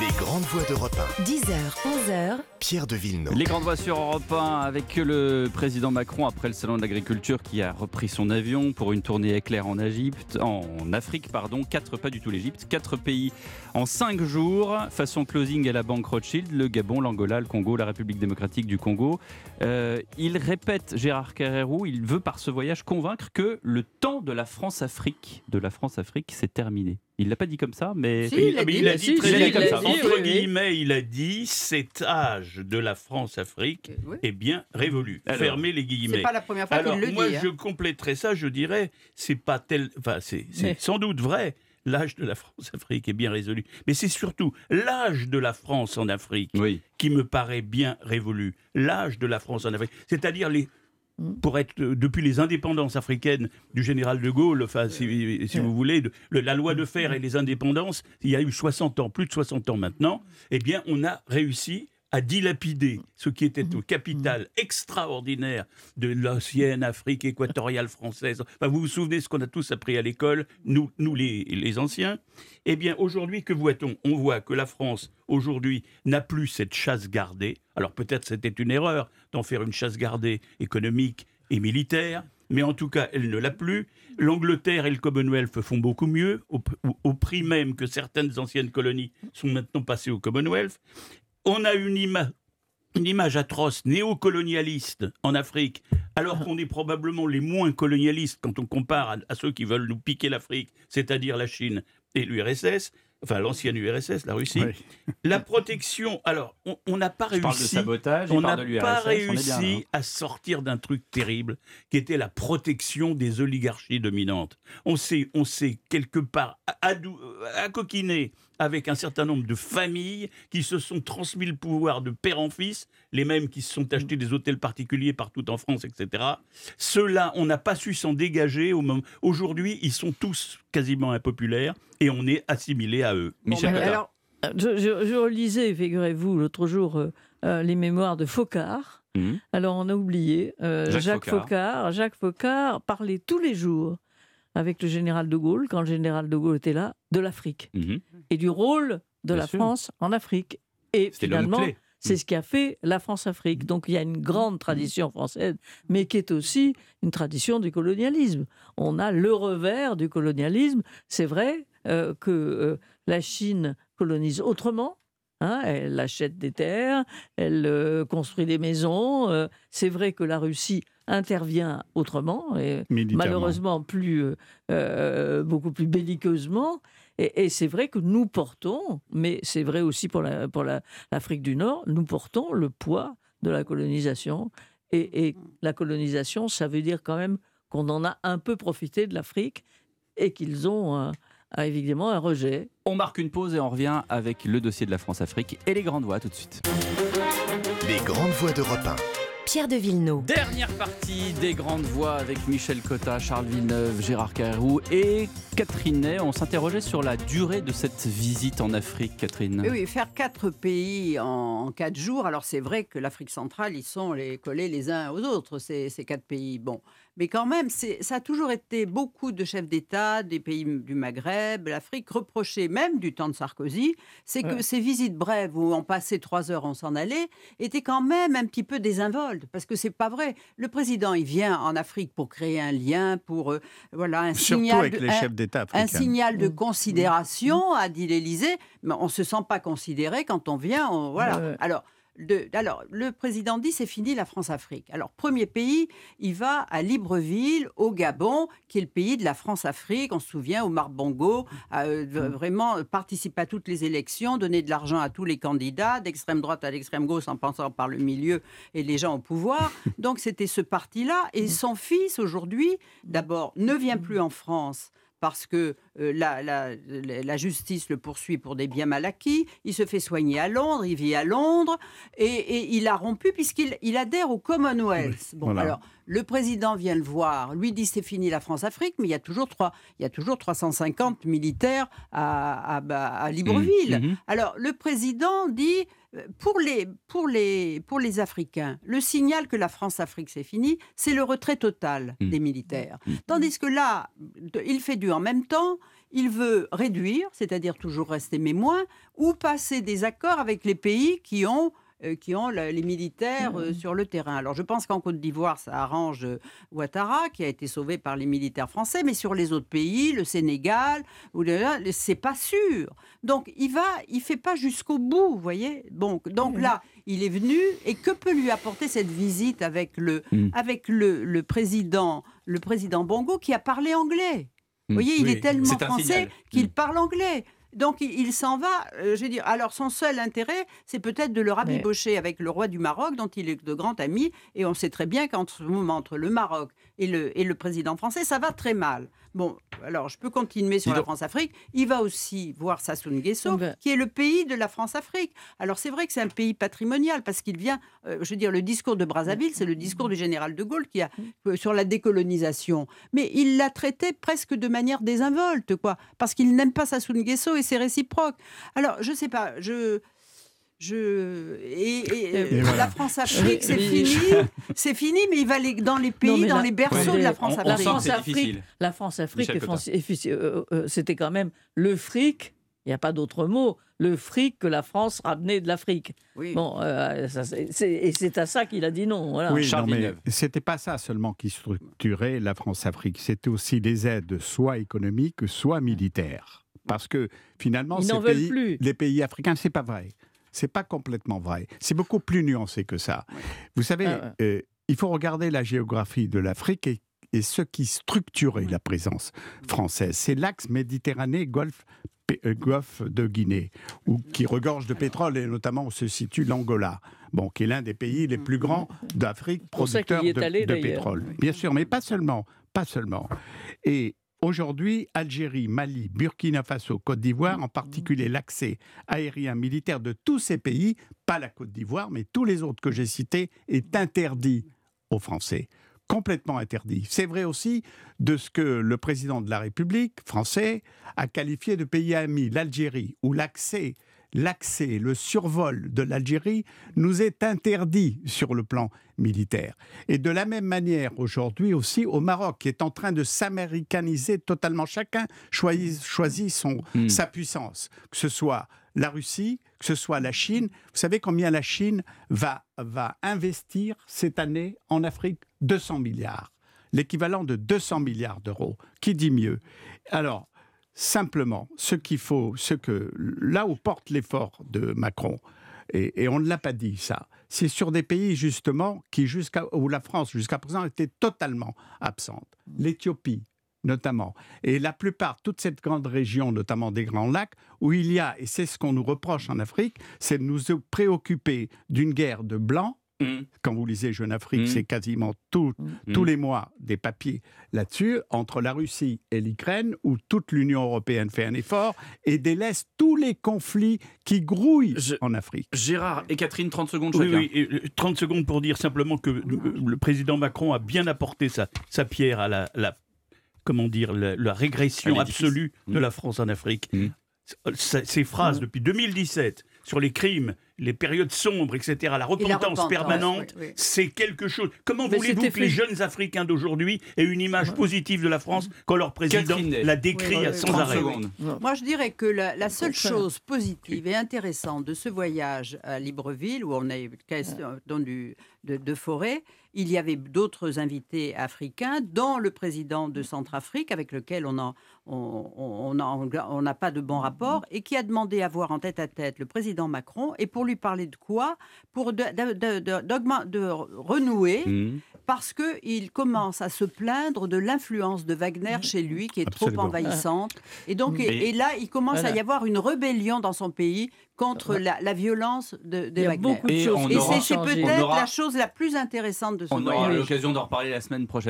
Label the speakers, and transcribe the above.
Speaker 1: Les grandes voix d'Europe
Speaker 2: 10h, 11h,
Speaker 1: 1. Pierre de Villeneuve.
Speaker 3: Les grandes voix sur Europe 1 avec le président Macron après le salon de l'agriculture qui a repris son avion pour une tournée éclair en Égypte, en Afrique pardon, quatre pas du tout l'Égypte, quatre pays en cinq jours, façon closing à la banque Rothschild, le Gabon, l'Angola, le Congo, la République démocratique du Congo. Euh, il répète Gérard Carrérou, il veut par ce voyage convaincre que le temps de la France-Afrique, de la France-Afrique, c'est terminé. Il l'a pas dit comme ça, mais
Speaker 4: Si,
Speaker 3: il,
Speaker 4: il a
Speaker 5: Mais
Speaker 4: dit, si, si,
Speaker 5: comme ça.
Speaker 4: dit,
Speaker 5: Entre
Speaker 4: oui, oui.
Speaker 5: guillemets, il a dit cet âge de la France-Afrique
Speaker 4: Oui.
Speaker 5: est bien révolu.
Speaker 3: Alors,
Speaker 5: Fermez les
Speaker 4: C'est
Speaker 5: guillemets.
Speaker 4: pas la première fois
Speaker 5: Alors
Speaker 4: qu'il le
Speaker 5: moi,
Speaker 4: dit. hein.
Speaker 5: je compléterais ça, je dirais, c'est pas tel, enfin c'est c'est
Speaker 4: Mais-
Speaker 5: sans doute vrai. L'âge de la France-Afrique est bien résolu, mais c'est surtout l'âge de la France en Afrique
Speaker 3: oui.
Speaker 5: qui me paraît bien révolu. L'âge de la France en Afrique, c'est-à-dire les. Pour être euh, depuis les indépendances africaines du général de Gaulle, enfin si, vous voulez, la loi de fer et les indépendances, il y a eu 60 ans, plus de 60 ans maintenant, eh bien on a réussi à dilapider ce qui était au capital extraordinaire de l'ancienne Afrique équatoriale française. Enfin, vous vous souvenez ce qu'on a tous appris à l'école, nous, nous les, les anciens Eh bien, aujourd'hui, que voit-on? On voit que la France, aujourd'hui, n'a plus cette chasse gardée. Alors peut-être c'était une erreur d'en faire une chasse gardée économique et militaire, mais en tout cas, elle ne l'a plus. L'Angleterre et le Commonwealth font beaucoup mieux, au prix même que certaines anciennes colonies sont maintenant passées au Commonwealth. On a une, ima- une image atroce néocolonialiste en Afrique, alors qu'on est probablement les moins colonialistes quand on compare à, à ceux qui veulent nous piquer l'Afrique, c'est-à-dire la Chine et l'URSS, enfin l'ancienne URSS, la Russie. La protection, alors, on- n'a pas
Speaker 3: parle de
Speaker 5: réussi
Speaker 3: sabotage,
Speaker 5: on n'a pas
Speaker 3: bien,
Speaker 5: réussi à sortir d'un truc terrible qui était la protection des oligarchies dominantes. On s'est, on s'est quelque part adou- accoquiné avec un certain nombre de familles qui se sont transmis le pouvoir de père en fils, les mêmes qui se sont achetés des hôtels particuliers partout en France, etc. Ceux-là, on n'a pas su s'en dégager. Au moment... Aujourd'hui, ils sont tous quasiment impopulaires et on est assimilé à eux.
Speaker 3: Michel
Speaker 4: Bon, ben, alors,
Speaker 6: Je, je- je relisais, figurez-vous, l'autre jour, euh, euh, les mémoires de Focard.
Speaker 3: Mhm.
Speaker 6: Alors, on a oublié. euh,
Speaker 3: Jacques
Speaker 6: Jacques. Focard. Jacques Focard parlait tous les jours avec le général de Gaulle, quand le général de Gaulle était là, de l'Afrique
Speaker 3: Mhm.
Speaker 6: et du rôle de
Speaker 3: Bien
Speaker 6: la
Speaker 3: sûr.
Speaker 6: France en Afrique. Et finalement, c'est ce qui a fait la France-Afrique. Donc il y a une grande tradition française, mais qui est aussi une tradition du colonialisme. On a le revers du colonialisme. C'est vrai euh, que euh, la Chine colonise autrement. Hein, elle achète des terres, elle euh, construit des maisons. euh, c'est vrai que la Russie intervient autrement, et malheureusement plus, euh, beaucoup plus belliqueusement. Et, et c'est vrai que nous portons, mais c'est vrai aussi pour la- pour la- l'Afrique du Nord, nous portons le poids de la colonisation. Et, et la colonisation, ça veut dire quand même qu'on en a un peu profité de l'Afrique et qu'ils ont un- un- évidemment un rejet.
Speaker 3: On marque une pause et on revient avec le dossier de la France-Afrique et les grandes voix tout de suite.
Speaker 1: Les grandes voix d'Europe 1.
Speaker 2: Pierre de Villeneuve.
Speaker 3: Dernière partie des grandes voix avec Michel Cotta, Charles Villeneuve, Gérard Carrérou et Catherine Ney. On s'interrogeait sur la durée de cette visite en Afrique, Catherine.
Speaker 4: oui, oui, faire quatre pays en, en quatre jours. Alors c'est vrai que l'Afrique centrale, ils sont les, collés les uns aux autres, ces, ces quatre pays. Bon, mais quand même, ça a toujours été beaucoup de chefs d'État des pays du Maghreb, l'Afrique reprochait même du temps de Sarkozy, c'est que ces visites brèves où on passait trois heures, on s'en allait, étaient quand même un petit peu désinvoltes, parce que c'est pas vrai. Le président, il vient en Afrique pour créer un lien, pour euh, voilà un
Speaker 7: Surtout
Speaker 4: signal,
Speaker 7: avec
Speaker 4: de-
Speaker 7: les
Speaker 4: un-
Speaker 7: chefs d'État
Speaker 4: un signal de
Speaker 6: Mm.
Speaker 4: considération, a dit l'Élysée, mais on ne se sent pas considéré quand on vient. on- voilà.
Speaker 6: Ouais.
Speaker 4: Alors, de- alors, le président dit c'est fini la France-Afrique. Alors, premier pays, il va à Libreville, au Gabon, qui est le pays de la France-Afrique. On se souvient, Omar Bongo a euh, v- vraiment participé à toutes les élections, donné de l'argent à tous les candidats, d'extrême droite à l'extrême gauche, en passant par le milieu et les gens au pouvoir. Donc, c'était ce parti-là. Et son fils, aujourd'hui, d'abord, ne vient plus en France parce que euh, la, la- justice le poursuit pour des biens mal acquis. Il se fait soigner à Londres, il vit à Londres, et, et il a rompu puisqu'il il adhère au Commonwealth. Bon,
Speaker 7: voilà.
Speaker 4: alors, le président vient le voir, lui dit c'est fini la France-Afrique, mais il y a toujours, trois, il y a toujours 350 militaires à, à- bah, à Libreville.
Speaker 3: Mhm.
Speaker 4: Alors, le président dit, pour les, pour, les, pour les Africains, le signal que la France-Afrique, c'est fini, c'est le retrait total
Speaker 3: Mm.
Speaker 4: des militaires.
Speaker 3: Mm.
Speaker 4: Tandis que là, il fait du en même temps, il veut réduire, c'est-à-dire toujours rester mais moins, ou passer des accords avec les pays qui ont euh, qui ont la- les militaires euh, sur le terrain. Alors je pense qu'en Côte d'Ivoire, ça arrange euh, Ouattara, qui a été sauvé par les militaires français, mais sur les autres pays, le Sénégal, c'est pas sûr. Donc il va, il fait pas jusqu'au bout, vous voyez. Bon, donc là, il est venu, et que peut lui apporter cette visite avec le,
Speaker 3: Mm.
Speaker 4: avec le, le président, le président Bongo, qui a parlé anglais. Vous
Speaker 3: Mm.
Speaker 4: voyez, il
Speaker 5: Oui.
Speaker 4: est tellement français qu'il
Speaker 3: Mm.
Speaker 4: parle anglais. Donc il, il s'en va, euh, je veux dire. Alors son seul intérêt, c'est peut-être de le rabibocher avec le roi du Maroc, dont il est de grand ami. Et on sait très bien qu'entre ce moment entre le Maroc et le, et le président français, ça va très mal. Bon, alors je peux continuer sur la. France-Afrique. Il va aussi voir Sassou Nguesso,
Speaker 6: Ben-
Speaker 4: qui est le pays de la France-Afrique. Alors c'est vrai que c'est un pays patrimonial parce qu'il vient, euh, je veux dire, le discours de Brazzaville, c'est le discours du général de Gaulle qui a euh, sur la décolonisation. Mais il l'a traité presque de manière désinvolte, quoi, parce qu'il n'aime pas Sassou Nguesso et c'est réciproque. Alors je sais pas, je je et, et, euh,
Speaker 7: Et voilà.
Speaker 4: la France-Afrique, c'est fini, c'est fini, mais il va aller dans les pays, dans
Speaker 6: la-
Speaker 4: les berceaux
Speaker 6: Ouais.
Speaker 4: de la France-Afrique.
Speaker 6: France-Afrique. La France-Afrique,
Speaker 3: Michel
Speaker 6: est
Speaker 3: Cotta.
Speaker 6: France- effici- euh, euh, c'était quand même le fric. Il n'y a pas d'autre mot. Le fric que la France ramenait de l'Afrique.
Speaker 4: Oui.
Speaker 6: Bon, euh, ça, et c'est à ça qu'il a dit non. Voilà.
Speaker 7: Oui,
Speaker 3: Charles
Speaker 7: non, mais c'était pas ça seulement qui structurait la France-Afrique, c'était aussi des aides soit économiques, soit militaires. Parce que finalement, ces pays,
Speaker 6: plus.
Speaker 7: les pays africains, c'est pas vrai. C'est pas complètement vrai. C'est beaucoup plus nuancé que ça. Vous savez,
Speaker 6: Ah
Speaker 7: euh, il faut regarder la géographie de l'Afrique et, et ce qui structurait la présence française. C'est l'axe Méditerranée-Golfe euh, Golfe de Guinée, où, qui regorge de pétrole et notamment où se situe l'Angola, bon, qui est l'un des pays les plus grands d'Afrique producteurs de, de pétrole. Bien sûr, mais pas seulement, pas seulement. Et aujourd'hui, Algérie, Mali, Burkina Faso, Côte d'Ivoire, en particulier l'accès aérien militaire de tous ces pays, pas la Côte d'Ivoire, mais tous les autres que j'ai cités, est interdit aux Français complètement interdit. C'est vrai aussi de ce que le président de la République français a qualifié de pays ami, l'Algérie, où l'accès, l'accès, le survol de l'Algérie nous est interdit sur le plan militaire. Et de la même manière aujourd'hui aussi au Maroc, qui est en train de s'américaniser totalement. Chacun choisit, choisit son,
Speaker 3: Hmm.
Speaker 7: sa puissance, que ce soit la Russie, que ce soit la Chine. Vous savez combien la Chine va, va investir cette année en Afrique? 200 milliards. L'équivalent de 200 milliards d'euros. Qui dit mieux? Alors, simplement, ce qu'il faut, ce que là où porte l'effort de Macron, et, on ne l'a pas dit ça, c'est sur des pays justement qui jusqu'à où la France jusqu'à présent était totalement absente. L'Éthiopie notamment, et la plupart, toute cette grande région, notamment des Grands Lacs, où il y a, et c'est ce qu'on nous reproche en Afrique, c'est de nous préoccuper d'une guerre de blancs.
Speaker 3: Mm.
Speaker 7: Quand vous lisez Jeune Afrique,
Speaker 3: Mm.
Speaker 7: c'est quasiment tout,
Speaker 3: Mm.
Speaker 7: tous les mois des papiers là-dessus, entre la Russie et l'Ukraine, où toute l'Union européenne fait un effort et délaisse tous les conflits qui grouillent
Speaker 3: Je-
Speaker 7: en Afrique.
Speaker 3: Gérard et Catherine, 30 secondes
Speaker 5: Oui,
Speaker 3: chacun.
Speaker 5: oui, et, euh, 30 secondes pour dire simplement que le, le président Macron a bien apporté sa, sa pierre à la, la- comment dire, la, la régression absolue de la France en Afrique. Ces phrases depuis 2017 sur les crimes, les périodes sombres, etc., la repentance,
Speaker 4: repentance,
Speaker 5: permanente,
Speaker 4: oui, oui.
Speaker 5: c'est quelque chose. Comment
Speaker 6: Mais
Speaker 5: voulez-vous que les jeunes Africains d'aujourd'hui aient une image positive de la France quand leur président
Speaker 3: Catherine
Speaker 5: la décrit
Speaker 4: Oui,
Speaker 5: sans
Speaker 3: 30
Speaker 5: arrêt
Speaker 3: secondes.
Speaker 4: Moi, je dirais que la, la seule chose positive et intéressante de ce voyage à Libreville, où on a eu question dans du- de, de forêt, il y avait d'autres invités africains, dont le président de Centrafrique, avec lequel on n'a on, on, a- on n'a pas de bon rapport, et qui a demandé à voir en tête à tête le président Macron, et pour lui parler de quoi Pour de, de- de- de- d'augmen- de renouer
Speaker 3: Mm.
Speaker 4: parce qu'il commence à se plaindre de l'influence de Wagner chez lui, qui est
Speaker 7: Absolument.
Speaker 4: trop envahissante. Et donc, et, et là, il commence à y avoir une rébellion dans son pays contre la, la violence de, de
Speaker 6: Il y a
Speaker 4: Wagner.
Speaker 6: beaucoup de
Speaker 3: Et
Speaker 4: Et c'est peut-être
Speaker 3: aura-
Speaker 4: la chose la plus intéressante de ce
Speaker 3: On aura l'occasion d'en reparler la semaine prochaine.